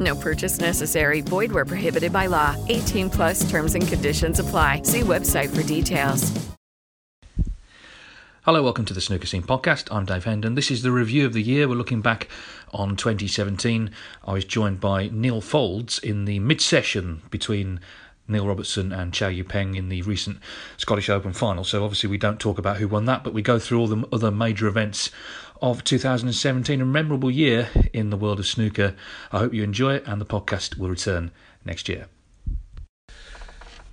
No purchase necessary. Void where prohibited by law. 18 plus terms and conditions apply. See website for details. Hello, welcome to the Snooker Scene podcast. I'm Dave Hendon. This is the review of the year. We're looking back on 2017. I was joined by Neil Foulds in the mid session between Neil Robertson and Cao Yupeng in the recent Scottish Open final. So, obviously, we don't talk about who won that, but we go through all the other major events of 2017, a memorable year in the world of snooker. I hope you enjoy it, and the podcast will return next year.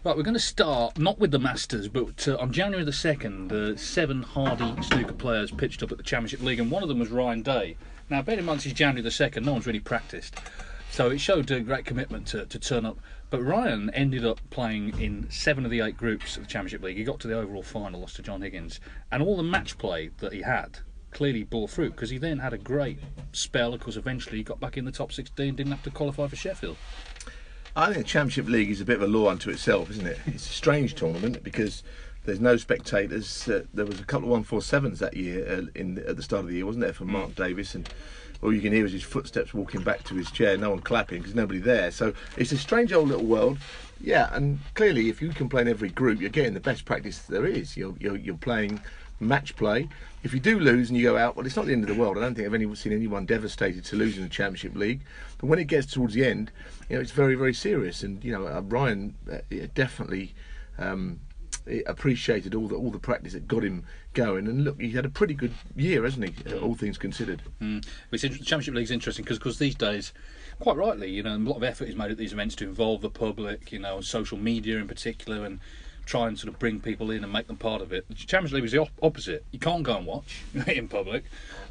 Right, we're going to start not with the Masters, but uh, on January the 2nd, uh, seven hardy snooker players pitched up at the Championship League, and one of them was Ryan Day. Now, bear in mind, this is January the 2nd, no one's really practiced. So it showed a great commitment to, to turn up. But Ryan ended up playing in seven of the eight groups of the Championship League. He got to the overall final, lost to John Higgins. And all the match play that he had clearly bore fruit because he then had a great spell. Of course, eventually he got back in the top 16, didn't have to qualify for Sheffield. I think the Championship League is a bit of a law unto itself, isn't it? It's a strange tournament because there's no spectators. Uh, there was a couple of 147s that year uh, in at the start of the year, wasn't there, for Mark mm. Davis? And all you can hear is his footsteps walking back to his chair. No one clapping because nobody there. So it's a strange old little world. Yeah, and clearly, if you can play in every group, you're getting the best practice there is. You're you're, you're playing match play. If you do lose and you go out, well, it's not the end of the world. I don't think I've ever seen anyone devastated to lose in the Championship League. But when it gets towards the end, you know, it's very, very serious. And you know, uh, Ryan uh, definitely um, appreciated all the all the practice that got him going. And look, he had a pretty good year, hasn't he? Mm. All things considered. Mm. the Championship League is interesting because these days quite rightly, you know, a lot of effort is made at these events to involve the public, you know, social media in particular, and try and sort of bring people in and make them part of it. The Champions League is the op- opposite. You can't go and watch in public.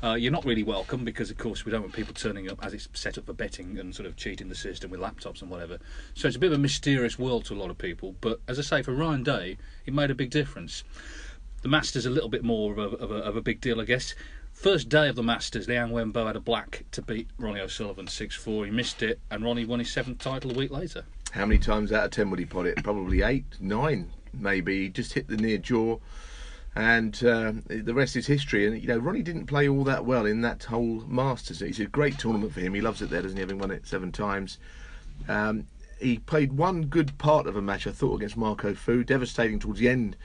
Uh, you're not really welcome because, of course, we don't want people turning up as it's set up for betting and sort of cheating the system with laptops and whatever. So it's a bit of a mysterious world to a lot of people. But as I say, for Ryan Day, it made a big difference. The Masters a little bit more of a, of a, of a big deal, I guess. First day of the Masters, Liang Wenbo had a black to beat Ronnie O'Sullivan 6 4. He missed it, and Ronnie won his seventh title a week later. How many times out of ten would he pot it? Probably eight, nine maybe. Just hit the near jaw, and uh, the rest is history. And you know, Ronnie didn't play all that well in that whole Masters. It's a great tournament for him. He loves it there, doesn't he? Having won it seven times. Um, he played one good part of a match, I thought, against Marco Fu, devastating towards the end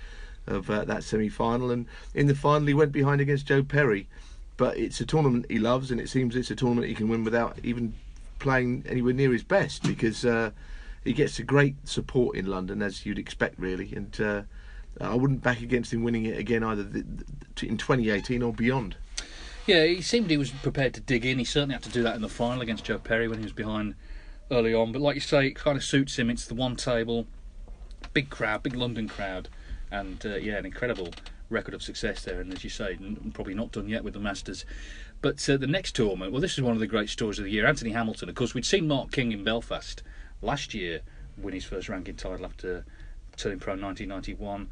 of uh, that semi-final, and in the final he went behind against Joe Perry. But it's a tournament he loves, and it seems it's a tournament he can win without even playing anywhere near his best because. Uh, he gets a great support in London, as you'd expect, really. And uh, I wouldn't back against him winning it again either in 2018 or beyond. Yeah, he seemed he was prepared to dig in. He certainly had to do that in the final against Joe Perry when he was behind early on. But like you say, it kind of suits him. It's the one table, big crowd, big London crowd, and uh, yeah, an incredible record of success there. And as you say, probably not done yet with the Masters. But uh, the next tournament, well, this is one of the great stories of the year. Anthony Hamilton, of course, we'd seen Mark King in Belfast last year win his first ranking title after turning pro in 1991.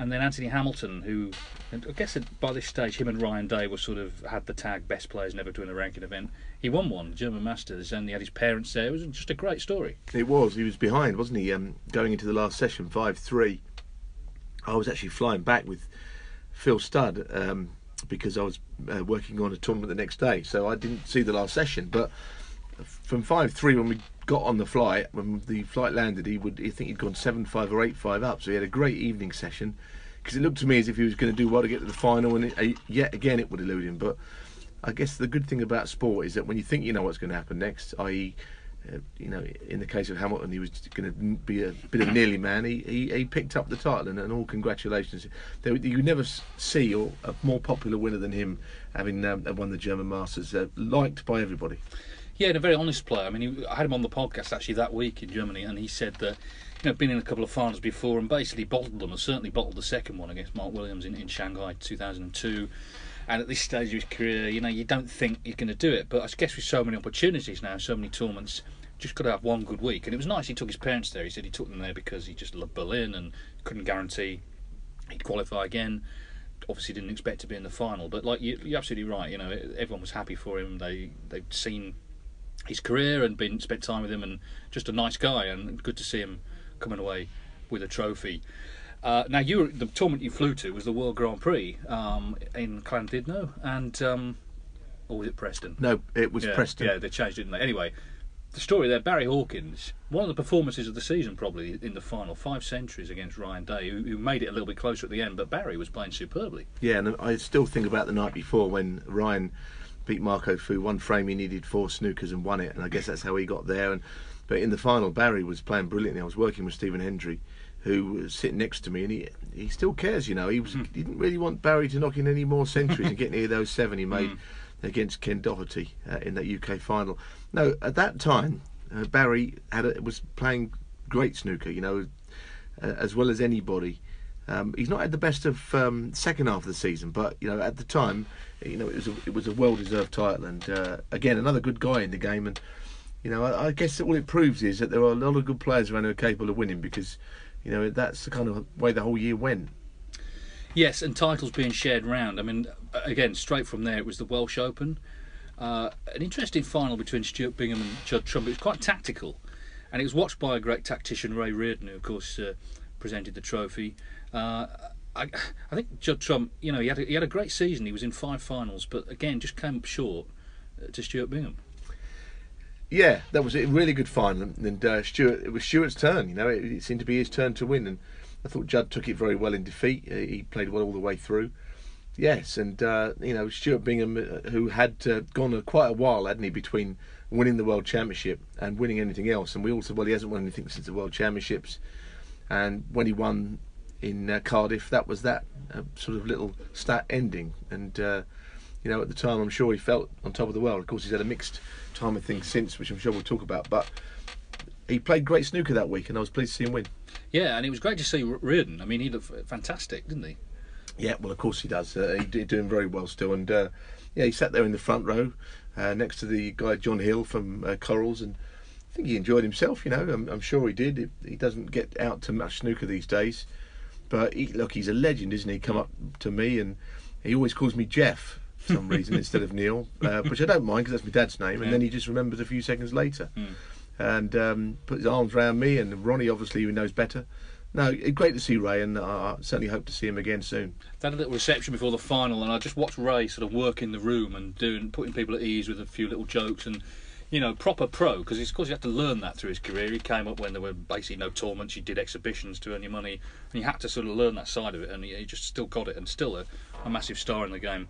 And then Anthony Hamilton, who I guess by this stage him and Ryan Day were sort of had the tag best players never to win a ranking event. He won one, German Masters, and he had his parents there. It was just a great story. It was. He was behind, wasn't he? Um, going into the last session, five three, I was actually flying back with Phil Studd um, because I was uh, working on a tournament the next day, so I didn't see the last session. But from five three when we got on the flight, when the flight landed, he would I think he'd gone seven five or eight five up, so he had a great evening session. Because it looked to me as if he was going to do well to get to the final, and it, uh, yet again it would elude him. But I guess the good thing about sport is that when you think you know what's going to happen next, i.e., uh, you know, in the case of Hamilton, he was going to be a bit of a nearly man. He, he, he picked up the title, and, and all congratulations. There, you never see or a more popular winner than him, having um, won the German Masters, uh, liked by everybody. Yeah, and a very honest player. I mean, he, I had him on the podcast actually that week in Germany, and he said that you know been in a couple of finals before and basically bottled them, and certainly bottled the second one against Mark Williams in, in Shanghai 2002. And at this stage of his career, you know, you don't think he's going to do it. But I guess with so many opportunities now, so many tournaments, just got to have one good week. And it was nice he took his parents there. He said he took them there because he just loved Berlin and couldn't guarantee he'd qualify again. Obviously, didn't expect to be in the final. But like you, are absolutely right. You know, everyone was happy for him. They they'd seen his career and been spent time with him, and just a nice guy. And good to see him coming away with a trophy. Uh, now, you were, the tournament you flew to was the World Grand Prix um, in Llandudno, and um, or was it Preston? No, it was yeah, Preston. Yeah, they changed it, didn't they? Anyway, the story there, Barry Hawkins, one of the performances of the season, probably in the final, five centuries against Ryan Day, who, who made it a little bit closer at the end, but Barry was playing superbly. Yeah, and I still think about the night before when Ryan beat Marco Fu. One frame, he needed four snookers and won it, and I guess that's how he got there. And but in the final, Barry was playing brilliantly. I was working with Stephen Hendry who was sitting next to me, and he he still cares. You know, he was mm. he didn't really want Barry to knock in any more centuries and get near those seven he made mm. against Ken Doherty uh, in that UK final. No, at that time, uh, Barry had a, was playing great snooker. You know, uh, as well as anybody. Um, he's not had the best of um, second half of the season, but you know at the time, you know it was a, it was a well deserved title, and uh, again another good guy in the game, and you know I, I guess all it proves is that there are a lot of good players around who are capable of winning because you know that's the kind of way the whole year went. Yes, and titles being shared around. I mean, again, straight from there, it was the Welsh Open. Uh, an interesting final between Stuart Bingham and Judd Trump. It was quite tactical, and it was watched by a great tactician, Ray Reardon, who, of course, uh, presented the trophy. Uh, I, I, think Judd Trump, you know, he had, a, he had a great season. He was in five finals, but again, just came up short uh, to Stuart Bingham. Yeah, that was a really good final, and uh, Stuart. It was Stuart's turn. You know, it, it, seemed to be his turn to win, and I thought Judd took it very well in defeat. Uh, he played well all the way through. Yes, and uh, you know Stuart Bingham, uh, who had uh, gone quite a while, hadn't he, between winning the World Championship and winning anything else, and we all said, well, he hasn't won anything since the World Championships, and when he won in uh, Cardiff, that was that sort of little stat ending, and you know, at the time, I'm sure he felt on top of the world. Of course, he's had a mixed time of things since, which I'm sure we'll talk about. But he played great snooker that week, and I was pleased to see him win. Yeah, and it was great to see Reardon. I mean, he looked fantastic, didn't he? Yeah, well, of course he does. Uh, he's doing very well still, and uh, yeah, he sat there in the front row uh, next to the guy John Hill from uh, Corals, and I think he enjoyed himself. You know, I'm, I'm sure he did. He doesn't get out to much snooker these days, but he, look, he's a legend, isn't he? Come up to me, and he always calls me Jeff for some reason instead of Neil, uh, which I don't mind because that's my dad's name. And then he just remembers a few seconds later mm. and um, put his arms around me. And Ronnie, obviously, who knows better. No, great to see Ray, and I certainly hope to see him again soon. They had a little reception before the final, and I just watched Ray sort of work in the room and doing, putting people at ease with a few little jokes and you know, proper pro, because of course he had to learn that through his career. He came up when there were basically no tournaments. You did exhibitions to earn your money, and you had to sort of learn that side of it. And he, he just still got it, and still a, a massive star in the game.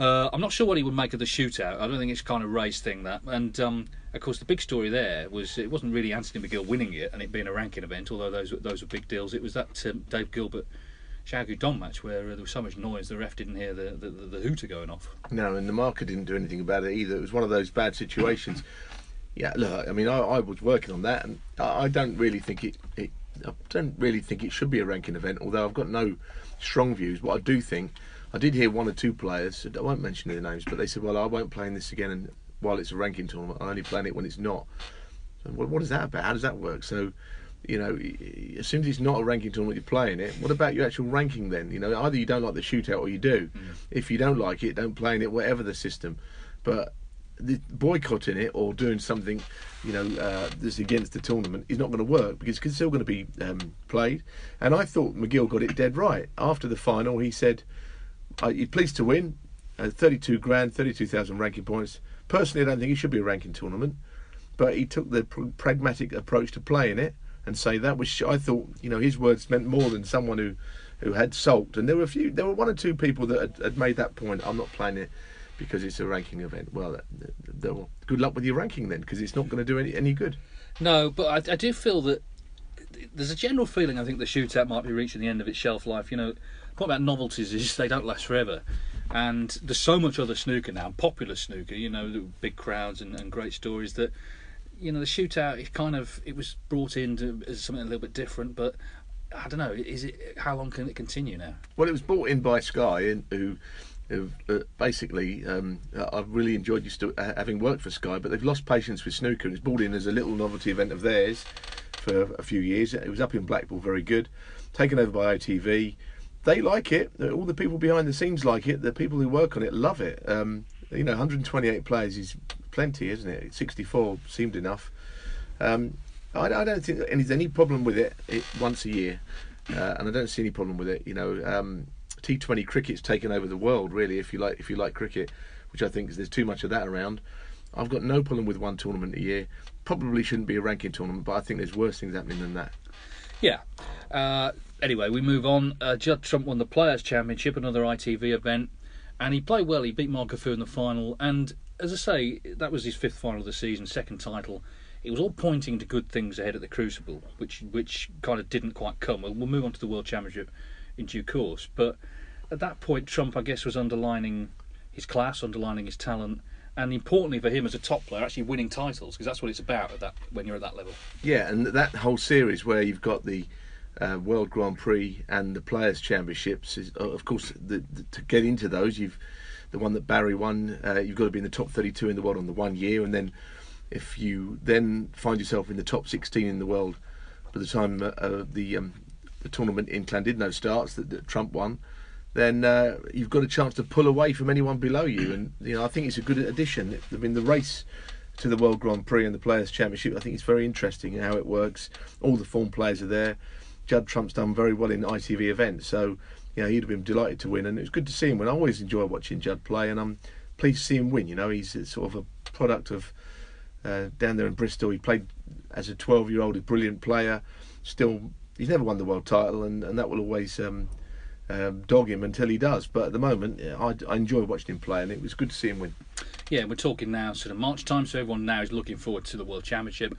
Uh, I'm not sure what he would make of the shootout. I don't think it's kind of Ray's thing that. And um, of course, the big story there was it wasn't really Anthony McGill winning it and it being a ranking event, although those those were big deals. It was that um, Dave Gilbert. Xiao Guodong match where uh, there was so much noise the ref didn't hear the, the, the, the hooter going off. No, and the marker didn't do anything about it either. It was one of those bad situations. yeah, look, I mean, I, I was working on that, and I, I don't really think it, it. I don't really think it should be a ranking event. Although I've got no strong views, what I do think I did hear one or two players, I won't mention their names, but they said, well, I won't play in this again and while it's a ranking tournament. I only play in it when it's not. So, well, what is that about? How does that work? So, you know, as soon as it's not a ranking tournament, you're playing it. What about your actual ranking then? You know, either you don't like the shootout or you do. Mm. If you don't like it, don't play in it, whatever the system. But the boycotting it or doing something, you know, uh, that's against the tournament is not going to work because it's still going to be um, played. And I thought McGill got it dead right after the final. He said, "You're pleased to win, uh, 32 grand, 32,000 ranking points. Personally, I don't think it should be a ranking tournament, but he took the pr- pragmatic approach to playing it and say that, which I thought, you know, his words meant more than someone who." Who had sulked, and there were a few. There were one or two people that had, had made that point. I'm not playing it because it's a ranking event. Well, uh, good luck with your ranking then, because it's not going to do any, any good. No, but I, I, do feel that there's a general feeling I think the shootout might be reaching the end of its shelf life. You know, the point about novelties is they don't last forever. And there's so much other snooker now, popular snooker, you know, big crowds and, and great stories that, you know, the shootout, it kind of, it was brought in to, as something a little bit different, but I don't know, is it, how long can it continue now? Well, it was brought in by Sky, who uh, basically, um, I've really enjoyed uh, having worked for Sky, but they've lost patience with snooker. And it's brought in as a little novelty event of theirs for a few years. It was up in Blackpool, very good. Taken over by ITV. They like it. All the people behind the scenes like it. The people who work on it love it. Um, you know, 128 players is plenty, isn't it? 64 seemed enough. Um, I, I, don't think there's any problem with it, it once a year, uh, and I don't see any problem with it. You know, um, T20 cricket's taken over the world, really. If you like, if you like cricket, which I think there's too much of that around. I've got no problem with one tournament a year. Probably shouldn't be a ranking tournament, but I think there's worse things happening than that. Yeah. Uh, anyway, we move on. Uh, Judd Trump won the Players' Championship, another ITV event, and he played well. He beat Marco Fu in the final, and as I say, that was his fifth final of the season, second title. It was all pointing to good things ahead at the Crucible, which which kind of didn't quite come. We'll, we'll move on to the World Championship in due course. But at that point, Trump, I guess, was underlining his class, underlining his talent, and importantly for him as a top player, actually winning titles because that's what it's about at that when you're at that level. Yeah, and that whole series where you've got the uh, World Grand Prix and the Players Championships is, uh, of course, the, the, to get into those, you've the one that Barry won. Uh, you've got to be in the top 32 in the world on the one year, and then if you then find yourself in the top 16 in the world by the time uh, the um, the tournament in Llandudno starts that, that Trump won, then uh, you've got a chance to pull away from anyone below you. And you know, I think it's a good addition. I mean, the race to the World Grand Prix and the Players Championship, I think it's very interesting how it works. All the form players are there. Judd Trump's done very well in ITV events, so you know he'd have been delighted to win. And it was good to see him. Win. I always enjoy watching Judd play, and I'm pleased to see him win. You know, he's sort of a product of uh, down there in Bristol. He played as a 12-year-old, a brilliant player. Still, he's never won the world title, and, and that will always. Um, um, dog him until he does. But at the moment, I, I enjoy watching him play, and it was good to see him win. Yeah, we're talking now sort of March time, so everyone now is looking forward to the World Championship.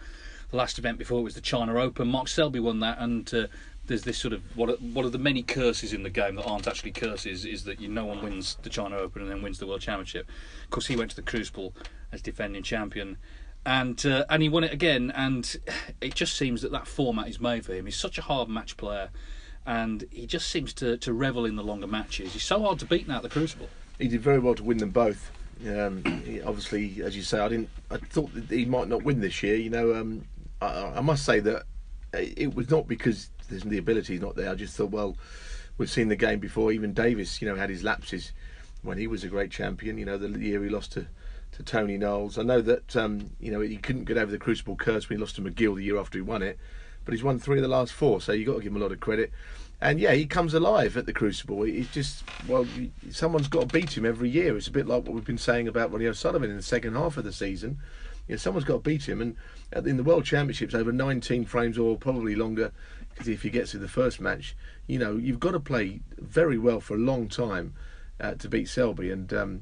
The last event before it was the China Open. Mark Selby won that, and uh, there's this sort of what are, what are the many curses in the game that aren't actually curses is that you no one wins the China Open and then wins the World Championship. Of course, he went to the Crucible as defending champion. And uh, and he won it again, and it just seems that that format is made for him. He's such a hard match player and he just seems to, to revel in the longer matches. He's so hard to beat now at the Crucible. He did very well to win them both. Um, obviously, as you say, I didn't. I thought that he might not win this year. You know, um, I, I, must say that it was not because the ability not there. I just thought, well, we've seen the game before. Even Davis, you know, had his lapses when he was a great champion. You know, the year he lost to to Tony Knowles. I know that um, you know he couldn't get over the Crucible curse when he lost to McGill the year after he won it but he's won three of the last four, so you've got to give him a lot of credit. And yeah, he comes alive at the Crucible. He's just well, someone's got to beat him every year. It's a bit like what we've been saying about Ronnie O'Sullivan in the second half of the season. You know, someone's got to beat him, and in the World Championships, over 19 frames or probably longer, because if he gets to the first match, you know, you've got to play very well for a long time uh, to beat Selby. And um,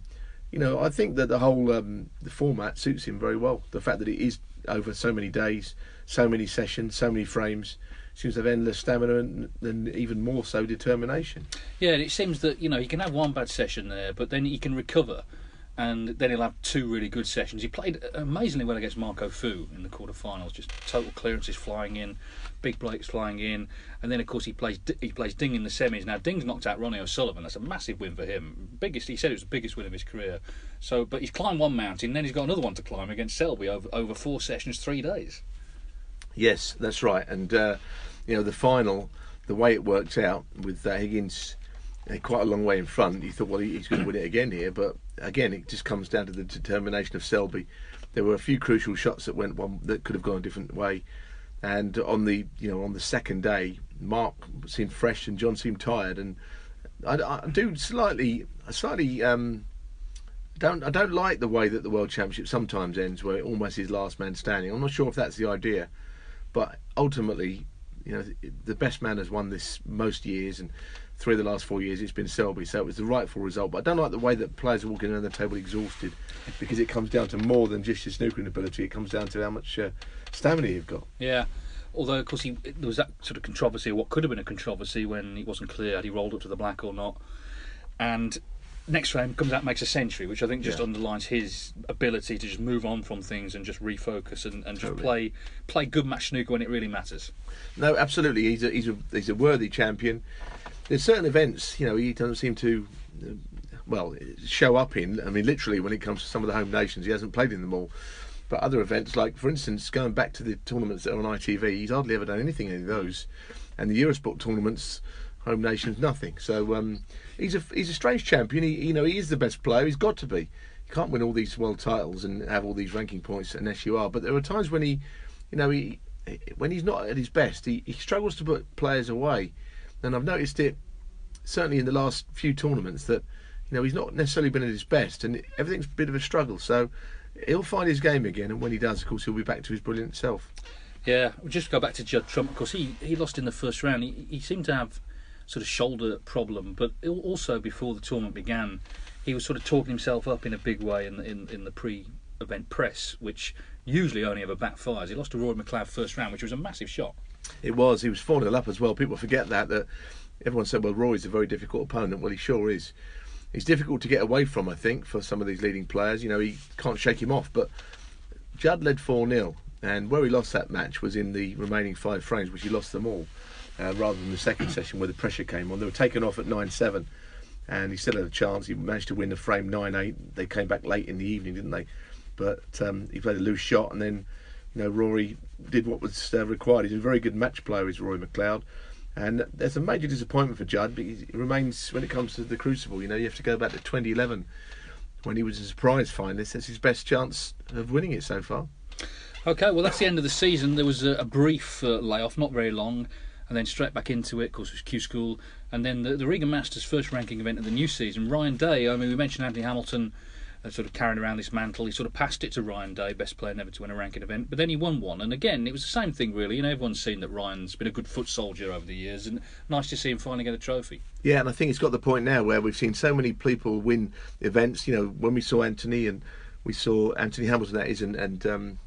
you know, I think that the whole um, the format suits him very well. The fact that it is over so many days, so many sessions, so many frames. Seems to have endless stamina and, and even more so determination. Yeah, and it seems that you know he can have one bad session there, but then he can recover and then he'll have two really good sessions. He played amazingly well against Marco Fu in the quarterfinals, just total clearances flying in, big breaks flying in, and then of course he plays he plays Ding in the semis. Now Ding's knocked out Ronnie O'Sullivan. That's a massive win for him. Biggest he said it was the biggest win of his career. So, but he's climbed one mountain, then he's got another one to climb against Selby over over four sessions, three days. Yes, that's right, and uh, you know the final, the way it worked out with uh, Higgins quite a long way in front. You thought, well, he's going to win it again here, but again, it just comes down to the determination of Selby. There were a few crucial shots that went one that could have gone a different way, and on the you know on the second day, Mark seemed fresh and John seemed tired, and I, I do slightly slightly. Um, don't I don't like the way that the World Championship sometimes ends, where it almost is last man standing. I'm not sure if that's the idea, but ultimately, you know, the best man has won this most years, and three of the last four years it's been Selby, so it was the rightful result. But I don't like the way that players are walking around the table exhausted, because it comes down to more than just your snookering ability. It comes down to how much uh, stamina you've got. Yeah. Although, of course, he, there was that sort of controversy, or what could have been a controversy when it wasn't clear had he rolled up to the black or not. And next round comes out and makes a century, which I think just Yeah. underlines his ability to just move on from things and just refocus and, and just Totally. play play good match snooker when it really matters. No, absolutely. He's a he's a he's a worthy champion. There's certain events, you know, he doesn't seem to, well, show up in. I mean, literally, when it comes to some of the home nations, he hasn't played in them all. But other events, like for instance, going back to the tournaments that are on ITV, he's hardly ever done anything in those. And the Eurosport tournaments, home nations, nothing. So um, he's a he's a strange champion. He you know he is the best player. He's got to be. You can't win all these world titles and have all these ranking points unless you are. But there are times when he, you know, he when he's not at his best, he, he struggles to put players away. And I've noticed it certainly in the last few tournaments that you know he's not necessarily been at his best, and everything's a bit of a struggle. So he'll find his game again, and when he does, of course, he'll be back to his brilliant self. Yeah, we'll just go back to Judd Trump. Of course, he, he lost in the first round. He, he seemed to have sort of shoulder problem, but also before the tournament began, he was sort of talking himself up in a big way in the, in, in the pre-event press, which usually only ever backfires. He lost to Rory McLeod first round, which was a massive shot. It was. He was 4 0 up as well. People forget that. That everyone said, well, Roy's a very difficult opponent. Well, he sure is. He's difficult to get away from, I think, for some of these leading players. You know, he can't shake him off. But Judd led 4 0, and where he lost that match was in the remaining five frames, which he lost them all, uh, rather than the second session where the pressure came on. They were taken off at 9 7, and he still had a chance. He managed to win the frame 9 8. They came back late in the evening, didn't they? But um, he played a loose shot, and then you know, Rory did what was uh, required. He's a very good match player, is Rory McLeod. And there's a major disappointment for Judd, but he remains, when it comes to the Crucible, you know, you have to go back to 2011 when he was a surprise finalist. That's his best chance of winning it so far. Okay, well, that's the end of the season. There was a, a brief uh, layoff, not very long, and then straight back into it. Of course, it was Q School, and then the, the Riga Masters first ranking event of the new season. Ryan Day, I mean, we mentioned Anthony Hamilton uh, sort of carrying around this mantle. He sort of passed it to Ryan Day, best player never to win a ranking event, but then he won one. And again, it was the same thing, really. You know, everyone's seen that Ryan's been a good foot soldier over the years, and nice to see him finally get a trophy. Yeah, and I think it's got the point now where we've seen so many people win events. You know, when we saw Anthony and we saw Anthony Hamilton, that is, and, and um,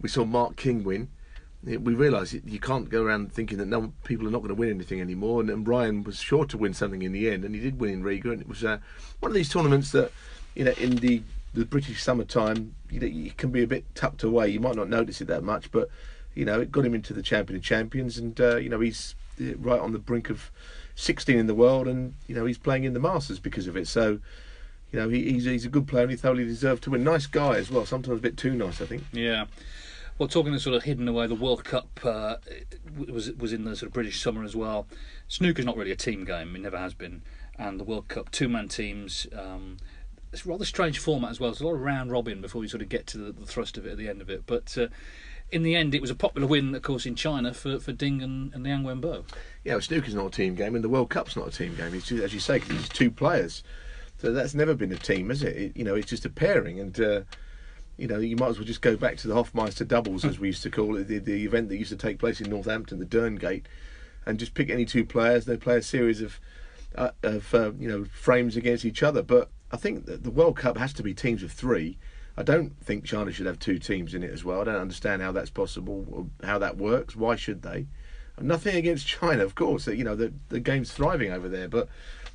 we saw Mark King win. We realise you can't go around thinking that no people are not going to win anything anymore. And, and Ryan was sure to win something in the end, and he did win in Riga. And it was uh, one of these tournaments that, you know, in the the British summertime, you know, it can be a bit tucked away. You might not notice it that much, but you know, it got him into the champion of champions, and uh, you know, he's uh, right on the brink of 16 in the world, and you know, he's playing in the Masters because of it. So. You know, he, he's, he's a good player and he thoroughly deserved to win. Nice guy as well, sometimes a bit too nice, I think. Yeah. Well, talking of sort of hidden away, the World Cup uh, was was in the sort of British summer as well. Snooker's not really a team game; it never has been. And the World Cup, two-man teams. Um, it's rather strange format as well. It's a lot of round robin before we sort of get to the, the thrust of it at the end of it. But uh, in the end, it was a popular win, of course, in China for, for Ding and, and Liang Wenbo. Yeah, well, snooker's not a team game, and the World Cup's not a team game. It's just, as you say, 'cause it's two players. So that's never been a team, is it? it you know, it's just a pairing, and uh, you know, you might as well just go back to the Hofmeister doubles, as we used to call it, the, the event that used to take place in Northampton, the Derngate, and just pick any two players. They play a series of uh, of uh, you know frames against each other. But I think that the World Cup has to be teams of three. I don't think China should have two teams in it as well. I don't understand how that's possible, or how that works. Why should they? Nothing against China, of course. You know the the game's thriving over there, but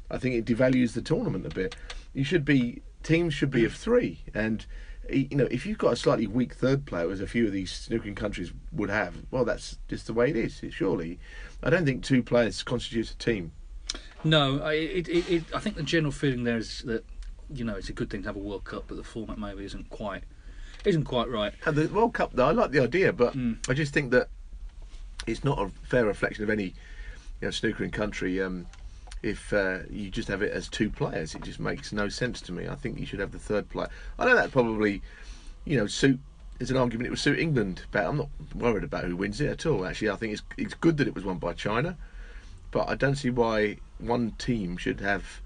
I think it devalues the tournament a bit. You should be teams should be of three, and you know if you've got a slightly weak third player, as a few of these snookering countries would have, well, that's just the way it is. Surely, I don't think two players constitutes a team. No, I, it, it, it, I think the general feeling there is that you know it's a good thing to have a World Cup, but the format maybe isn't quite isn't quite right. And the World Cup, though, I like the idea, but I just think that it's not a fair reflection of any you know, snookering country. Um, if uh, you just have it as two players. It just makes no sense to me. I think you should have the third player. I know that probably, you know, suit. There's an argument it would suit England, but I'm not worried about who wins it at all. Actually, I think it's it's good that it was won by China, but I don't see why one team should have.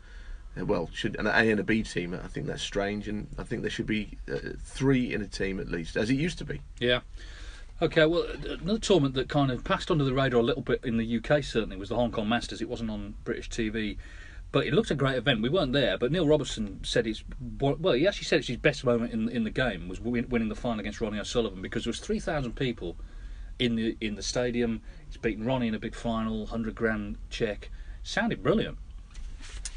Uh, Well, should an A and a B team? I think that's strange, and I think there should be uh, three in a team at least, as it used to be. Yeah. Okay, well, another tournament that kind of passed under the radar a little bit in the UK certainly was the Hong Kong Masters. It wasn't on British TV, but it looked a great event. We weren't there, but Neil Robertson said it's well. He actually said it's his best moment in in the game was winning the final against Ronnie O'Sullivan because there was three thousand people in the in the stadium. He's beaten Ronnie in a big final, hundred grand check. Sounded brilliant.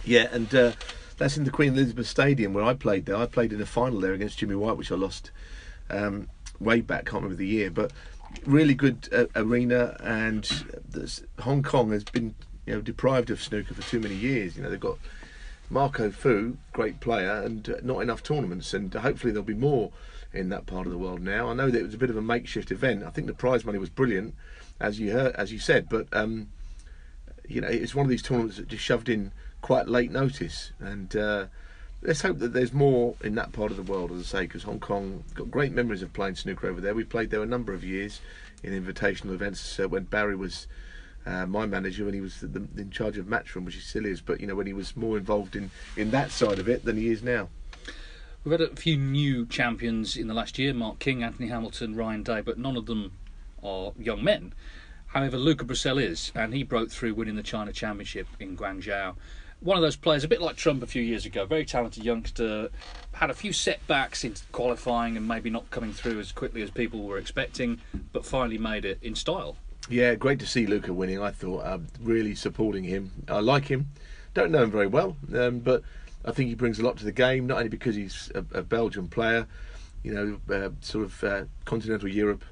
Yeah, and uh, that's in the Queen Elizabeth Stadium where I played there. I played in a final there against Jimmy White, which I lost um, way back. Can't remember the year, but really good uh, arena. And Hong Kong has been you know deprived of snooker for too many years. You know they've got Marco Fu, great player, and uh, not enough tournaments. And hopefully there'll be more in that part of the world now. I know that it was a bit of a makeshift event. I think the prize money was brilliant, as you heard, as you said, but. Um, you know, it's one of these tournaments that just shoved in quite late notice, and uh, let's hope that there's more in that part of the world, as I say, because Hong Kong got great memories of playing snooker over there. We played there a number of years in invitational events uh, when Barry was uh, my manager when he was the, in charge of Matchroom, which he still is, but you know when he was more involved in in that side of it than he is now. We've had a few new champions in the last year: Mark King, Anthony Hamilton, Ryan Day, but none of them are young men. However, Luca Brecel is, and he broke through winning the China Championship in Guangzhou. One of those players, a bit like Trump a few years ago, very talented youngster, had a few setbacks in qualifying and maybe not coming through as quickly as people were expecting, but finally made it in style. Yeah, great to see Luca winning. I thought uh, really supporting him. I like him. Don't know him very well, um, but I think he brings a lot to the game. Not only because he's a, a Belgian player, you know, uh, sort of uh, continental Europe.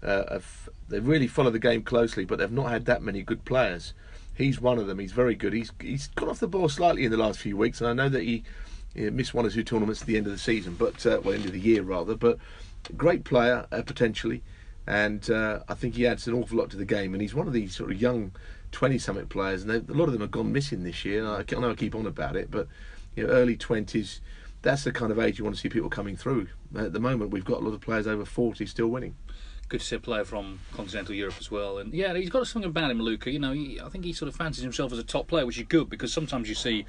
Uh, have, they really follow the game closely, but they've not had that many good players. He's one of them. He's very good. He's he's gone off the ball slightly in the last few weeks, and I know that he, missed one or two tournaments at the end of the season, but uh, well, end of the year rather. But great player uh, potentially, and uh, I think he adds an awful lot to the game. And he's one of these sort of young twenty something players, and a lot of them have gone missing this year. I, I know I keep on about it, but you know, early twenties. That's the kind of age you want to see people coming through. At the moment, we've got a lot of players over 40 still winning good to see a player from continental Europe as well. And yeah, he's got something about him, Luca. You know, he, I think he sort of fancies himself as a top player, which is good because sometimes you see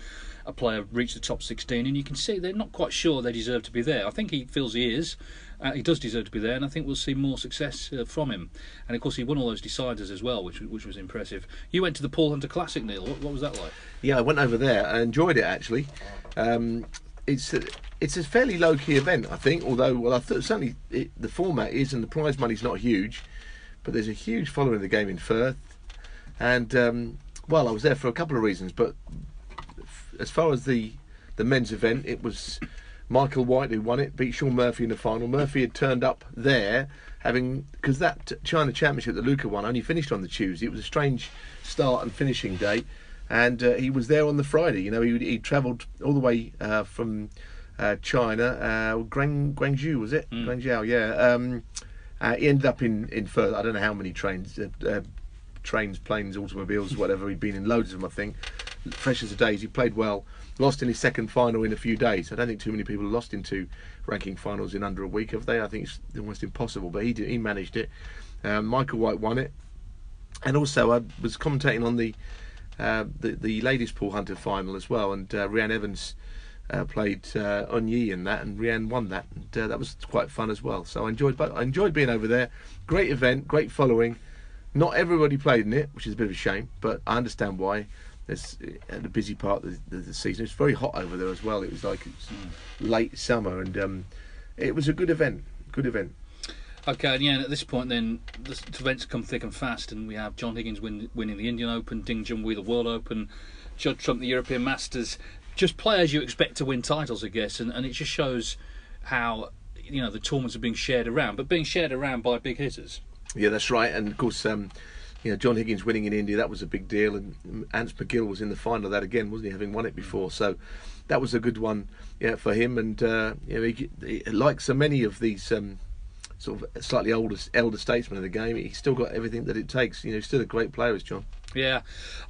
a player reach the top 16 and you can see they're not quite sure they deserve to be there. I think he feels he is. Uh, he does deserve to be there, and I think we'll see more success uh, from him. And of course, he won all those deciders as well, which which was impressive. You went to the Paul Hunter Classic, Neil. What, what was that like? Yeah, I went over there. I enjoyed it actually. Um, it's a, it's a fairly low key event, I think. Although, well, I thought certainly it, the format is, and the prize money's not huge, but there's a huge following of the game in Fürth. And um, well, I was there for a couple of reasons, but as far as the the men's event, it was Michael White who won it, beat Sean Murphy in the final. Murphy had turned up there, having because that China Championship that Luca won only finished on the Tuesday. It was a strange start and finishing day and uh, he was there on the Friday. You know, he he travelled all the way uh, from uh, China, uh, Guang, Guangzhou was it? Mm. Guangzhou, yeah. Um, he ended up in in Fürth. I don't know how many trains, trains, planes, automobiles, whatever. He'd been in loads of them, I think. Fresh as a daisy. He played well. Lost in his second final in a few days. I don't think too many people lost into ranking finals in under a week, have they? I think it's almost impossible. But he did, he managed it. Um, Michael White won it, and also I was commentating on the uh, the the ladies Paul Hunter final as well, and uh, Evans uh, played uh, Onyi in that, and Reanne won that, and uh, that was quite fun as well. So I enjoyed, I enjoyed being over there. Great event, great following. Not everybody played in it, which is a bit of a shame, but I understand why. It's at the busy part of the, the, season. It's very hot over there as well. It was like it's mm. late summer, and um, it was a good event. Good event. Okay, and yeah, at this point, then the events come thick and fast, and we have John Higgins win, winning the Indian Open, Ding Junhui the World Open, Judd Trump the European Masters. Just players you expect to win titles, I guess, and, and it just shows how you know the tournaments are being shared around, but being shared around by big hitters. Yeah, that's right, and of course. Um, you know, John Higgins winning in India, that was a big deal, and Ants McGill was in the final of that again, wasn't he, having won it before? So that was a good one yeah, for him, and uh, you know, he, he, like so many of these um, sort of slightly older elder statesman of the game, he's still got everything that it takes. You know, he's still a great player, is John. Yeah,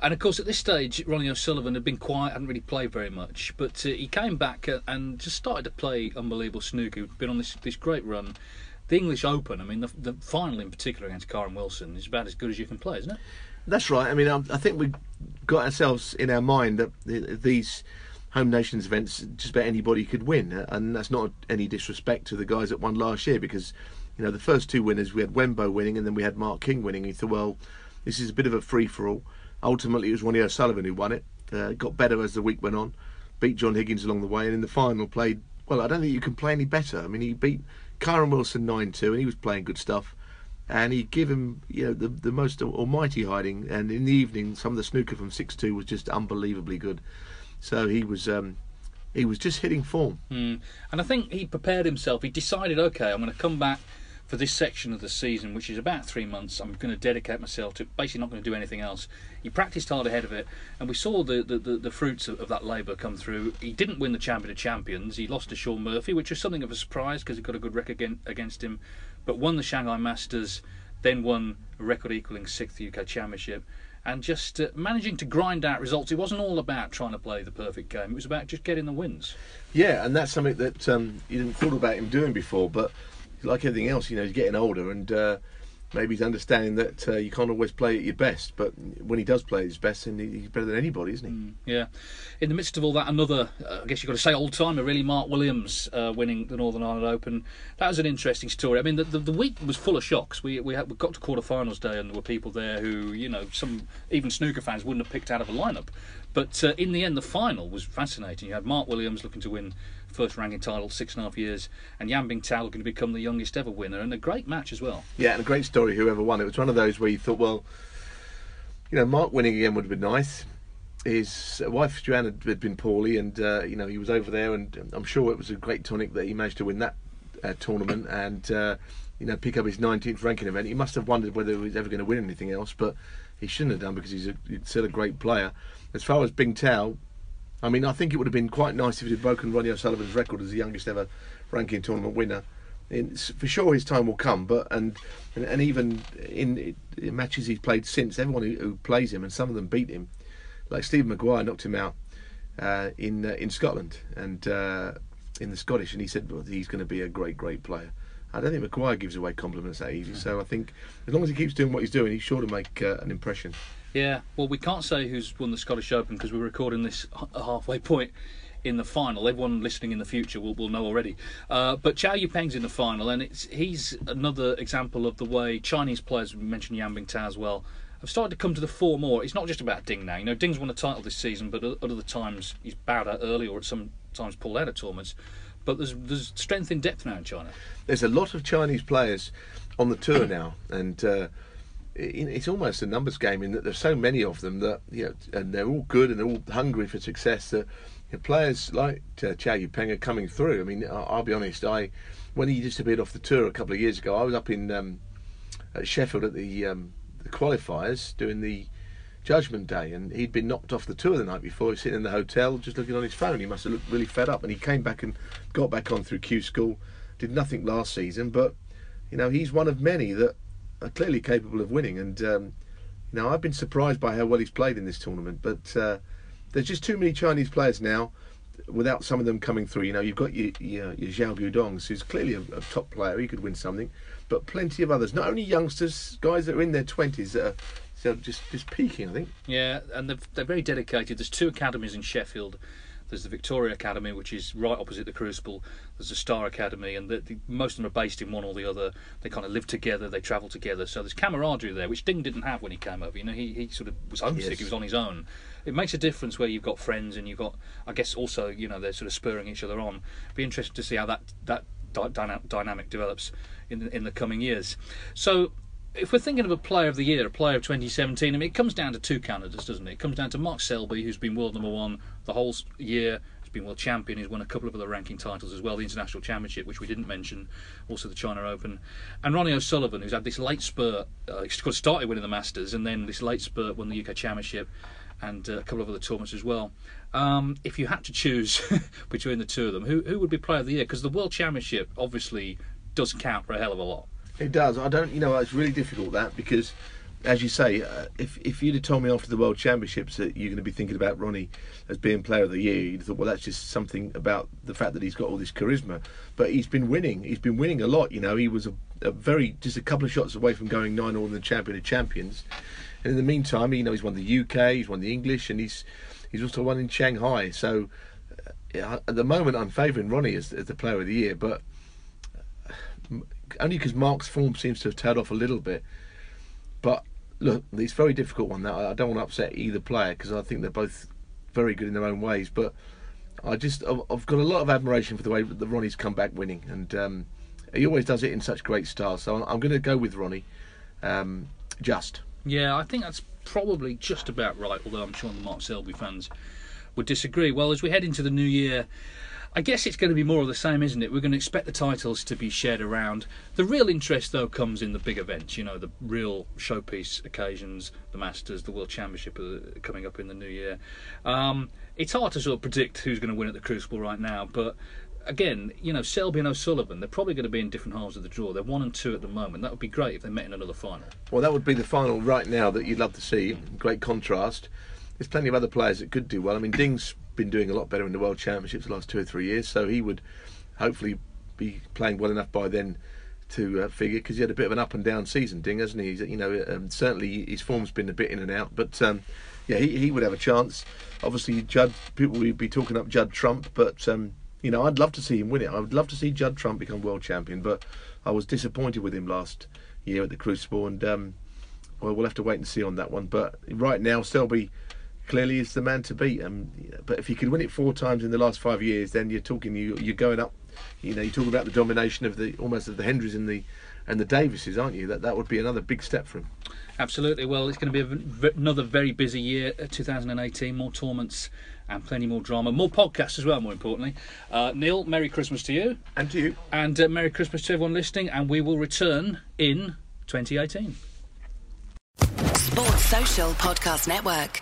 and of course at this stage, Ronnie O'Sullivan had been quiet, hadn't really played very much, but uh, he came back and just started to play unbelievable snooker. He'd been on this this great run. The English Open, I mean, the, the final in particular against Kyren Wilson is about as good as you can play, isn't it? That's right. I mean, I, I think we got ourselves in our mind that these home nations events just about anybody could win, and that's not any disrespect to the guys that won last year because you know the first two winners we had Wenbo winning and then we had Mark King winning. He thought, well, this is a bit of a free for all. Ultimately, it was Ronnie O'Sullivan who won it. Uh, got better as the week went on, beat John Higgins along the way, and in the final played well. I don't think you can play any better. I mean, he beat Kyren Wilson nine two, and he was playing good stuff and he gave him you know the the most almighty hiding. And in the evening, some of the snooker from six two was just unbelievably good. So he was. Um, he was just hitting form. Mm. And I think he prepared himself. He decided, okay, I'm going to come back for this section of the season, which is about three months. I'm going to dedicate myself to basically not going to do anything else. He practiced hard ahead of it, and we saw the, the, the, the fruits of, of, that labour come through. He didn't win the Champion of Champions. He lost to Sean Murphy, which was something of a surprise because he got a good record against him but won the Shanghai Masters, then won a record equaling sixth UK Championship, and just uh, managing to grind out results. It wasn't all about trying to play the perfect game, it was about just getting the wins. Yeah, and that's something that um, you didn't thought about him doing before, but like everything else, you know, he's getting older and. Uh, maybe he's understanding that uh, you can't always play at your best, but when he does play at his best, then he's better than anybody, isn't he? Mm, yeah. In the midst of all that, another, uh, I guess you've got to say, old timer, really, Mark Williams uh, winning the Northern Ireland Open. That was an interesting story. I mean, the, the, the week was full of shocks. We we, had, we got to quarterfinals day, and there were people there who, you know, some even snooker fans wouldn't have picked out of a lineup. But uh, in the end, the final was fascinating. You had Mark Williams looking to win first ranking title, six and a half years, and Yan Bingtao looking to become the youngest ever winner, and a great match as well. Yeah, and a great story. Whoever won, it was one of those where you thought, well, you know, Mark winning again would have been nice. His wife Joanne had been poorly, and uh, you know he was over there, and I'm sure it was a great tonic that he managed to win that uh, tournament and uh, you know pick up his 19th ranking event. He must have wondered whether he was ever going to win anything else, but he shouldn't have done because he's, a, he's still a great player. As far as Bingtao, I mean, I think it would have been quite nice if he had broken Ronnie O'Sullivan's record as the youngest ever ranking tournament winner. In, for sure, his time will come. But and and, and even in, in, matches he's played since, everyone who, who, plays him and some of them beat him, like Steve Maguire knocked him out uh, in uh, in Scotland and uh, in the Scottish, and he said well, he's going to be a great great player. I don't think Maguire gives away compliments that easy. So I think as long as he keeps doing what he's doing, he's sure to make uh, an impression. Yeah, well, we can't say who's won the Scottish Open because we're recording this halfway point in the final. Everyone listening in the future will, will know already. Uh, but Cao Yupeng's in the final, and it's he's another example of the way Chinese players, we mentioned Yan Bingtao as well, have started to come to the fore more. It's not just about Ding now. You know, Ding's won a title this season, but at other times he's bowed out early or at some times pulled out of tournaments. But there's there's strength in depth now in China. There's a lot of Chinese players on the tour now, and. Uh, it's almost a numbers game in that there's so many of them that you know, and they're all good and they're all hungry for success. That you know, players like uh, Cao Yupeng are coming through. I mean, I'll, be honest. I when he disappeared off the tour a couple of years ago, I was up in um, at Sheffield at the um, the qualifiers doing the Judgment Day, and he'd been knocked off the tour the night before. He was sitting in the hotel just looking on his phone. He must have looked really fed up, and he came back and got back on through Q School. Did nothing last season, but you know he's one of many that are clearly capable of winning. And um, you know I've been surprised by how well he's played in this tournament, but uh, there's just too many Chinese players now. Without some of them coming through, you know, you've got your your, your Zhao who's clearly a, a top player. He could win something, but plenty of others. Not only youngsters, guys that are in their twenties that are so just just peaking, I think. Yeah, and they're very dedicated. There's two academies in Sheffield. There's the Victoria Academy, which is right opposite the Crucible. There's the Star Academy, and the, the, most of them are based in one or the other. They kind of live together, they travel together. So there's camaraderie there, which Ding didn't have when he came over. You know, he, he sort of was homesick. Yes. He was on his own. It makes a difference where you've got friends and you've got, I guess, also you know they're sort of spurring each other on. Be interested to see how that that dynamic develops in the, in the coming years. So if we're thinking of a player of the year, a player of 2017, I mean, it comes down to two candidates, doesn't it? It comes down to Mark Selby, who's been world number one the whole year, he's been world champion, he's won a couple of other ranking titles as well, the International Championship, which we didn't mention, also the China Open, and Ronnie O'Sullivan, who's had this late spurt, uh, started winning the Masters, and then this late spurt won the UK Championship, and uh, a couple of other tournaments as well. Um, if you had to choose between the two of them, who who would be player of the year? Because the World Championship obviously does count for a hell of a lot. It does. I don't. You know, it's really difficult that because as you say, uh, if if you'd have told me after the World Championships that you're going to be thinking about Ronnie as being Player of the Year, you'd have thought, well, that's just something about the fact that he's got all this charisma. But he's been winning. He's been winning a lot. You know, he was a, a very just a couple of shots away from going nine all in the champion of champions. And in the meantime, you know, he's won the UK, he's won the English, and he's he's also won in Shanghai. So uh, at the moment, I'm favouring Ronnie as, as the Player of the Year, but uh, only because Mark's form seems to have tailed off a little bit. But look, it's very difficult one. That I don't want to upset either player because I think they're both very good in their own ways. But I just I've got a lot of admiration for the way that Ronnie's come back winning, and um, he always does it in such great style. So I'm going to go with Ronnie. Um, just. Yeah, I think that's probably just about right. Although I'm sure the Mark Selby fans would disagree. Well, as we head into the new year, I guess it's going to be more of the same, isn't it? We're going to expect the titles to be shared around. The real interest, though, comes in the big events. You know, the real showpiece occasions, the Masters, the World Championship coming up in the new year. Um, it's hard to sort of predict who's going to win at the Crucible right now, but again, you know, Selby and O'Sullivan, they're probably going to be in different halves of the draw. They're one and two at the moment. That would be great if they met in another final. Well, that would be the final right now that you'd love to see. Great contrast. There's plenty of other players that could do well. I mean, Ding's been doing a lot better in the World Championships the last two or three years, so he would hopefully be playing well enough by then to uh, figure because he had a bit of an up and down season, Ding, hasn't he? He's, you know, um, certainly his form's been a bit in and out, but um, yeah, he, he would have a chance. Obviously, Judd people would be talking up Judd Trump, but um, you know, I'd love to see him win it. I would love to see Judd Trump become world champion, but I was disappointed with him last year at the Crucible, and um, well, we'll have to wait and see on that one. But right now, Selby clearly is the man to beat. Um, but if he could win it four times in the last five years, then you're talking you you're going up. You know, you're talking about the domination of the almost of the Hendrys and the and the Davises, aren't you? That that would be another big step for him. Absolutely. Well, it's going to be a, another very busy year, uh, 2018. More tournaments and plenty more drama, more podcasts as well. More importantly, uh, Neil, Merry Christmas to you, and to you, and uh, Merry Christmas to everyone listening. And we will return in 2018. Sports Social Podcast Network.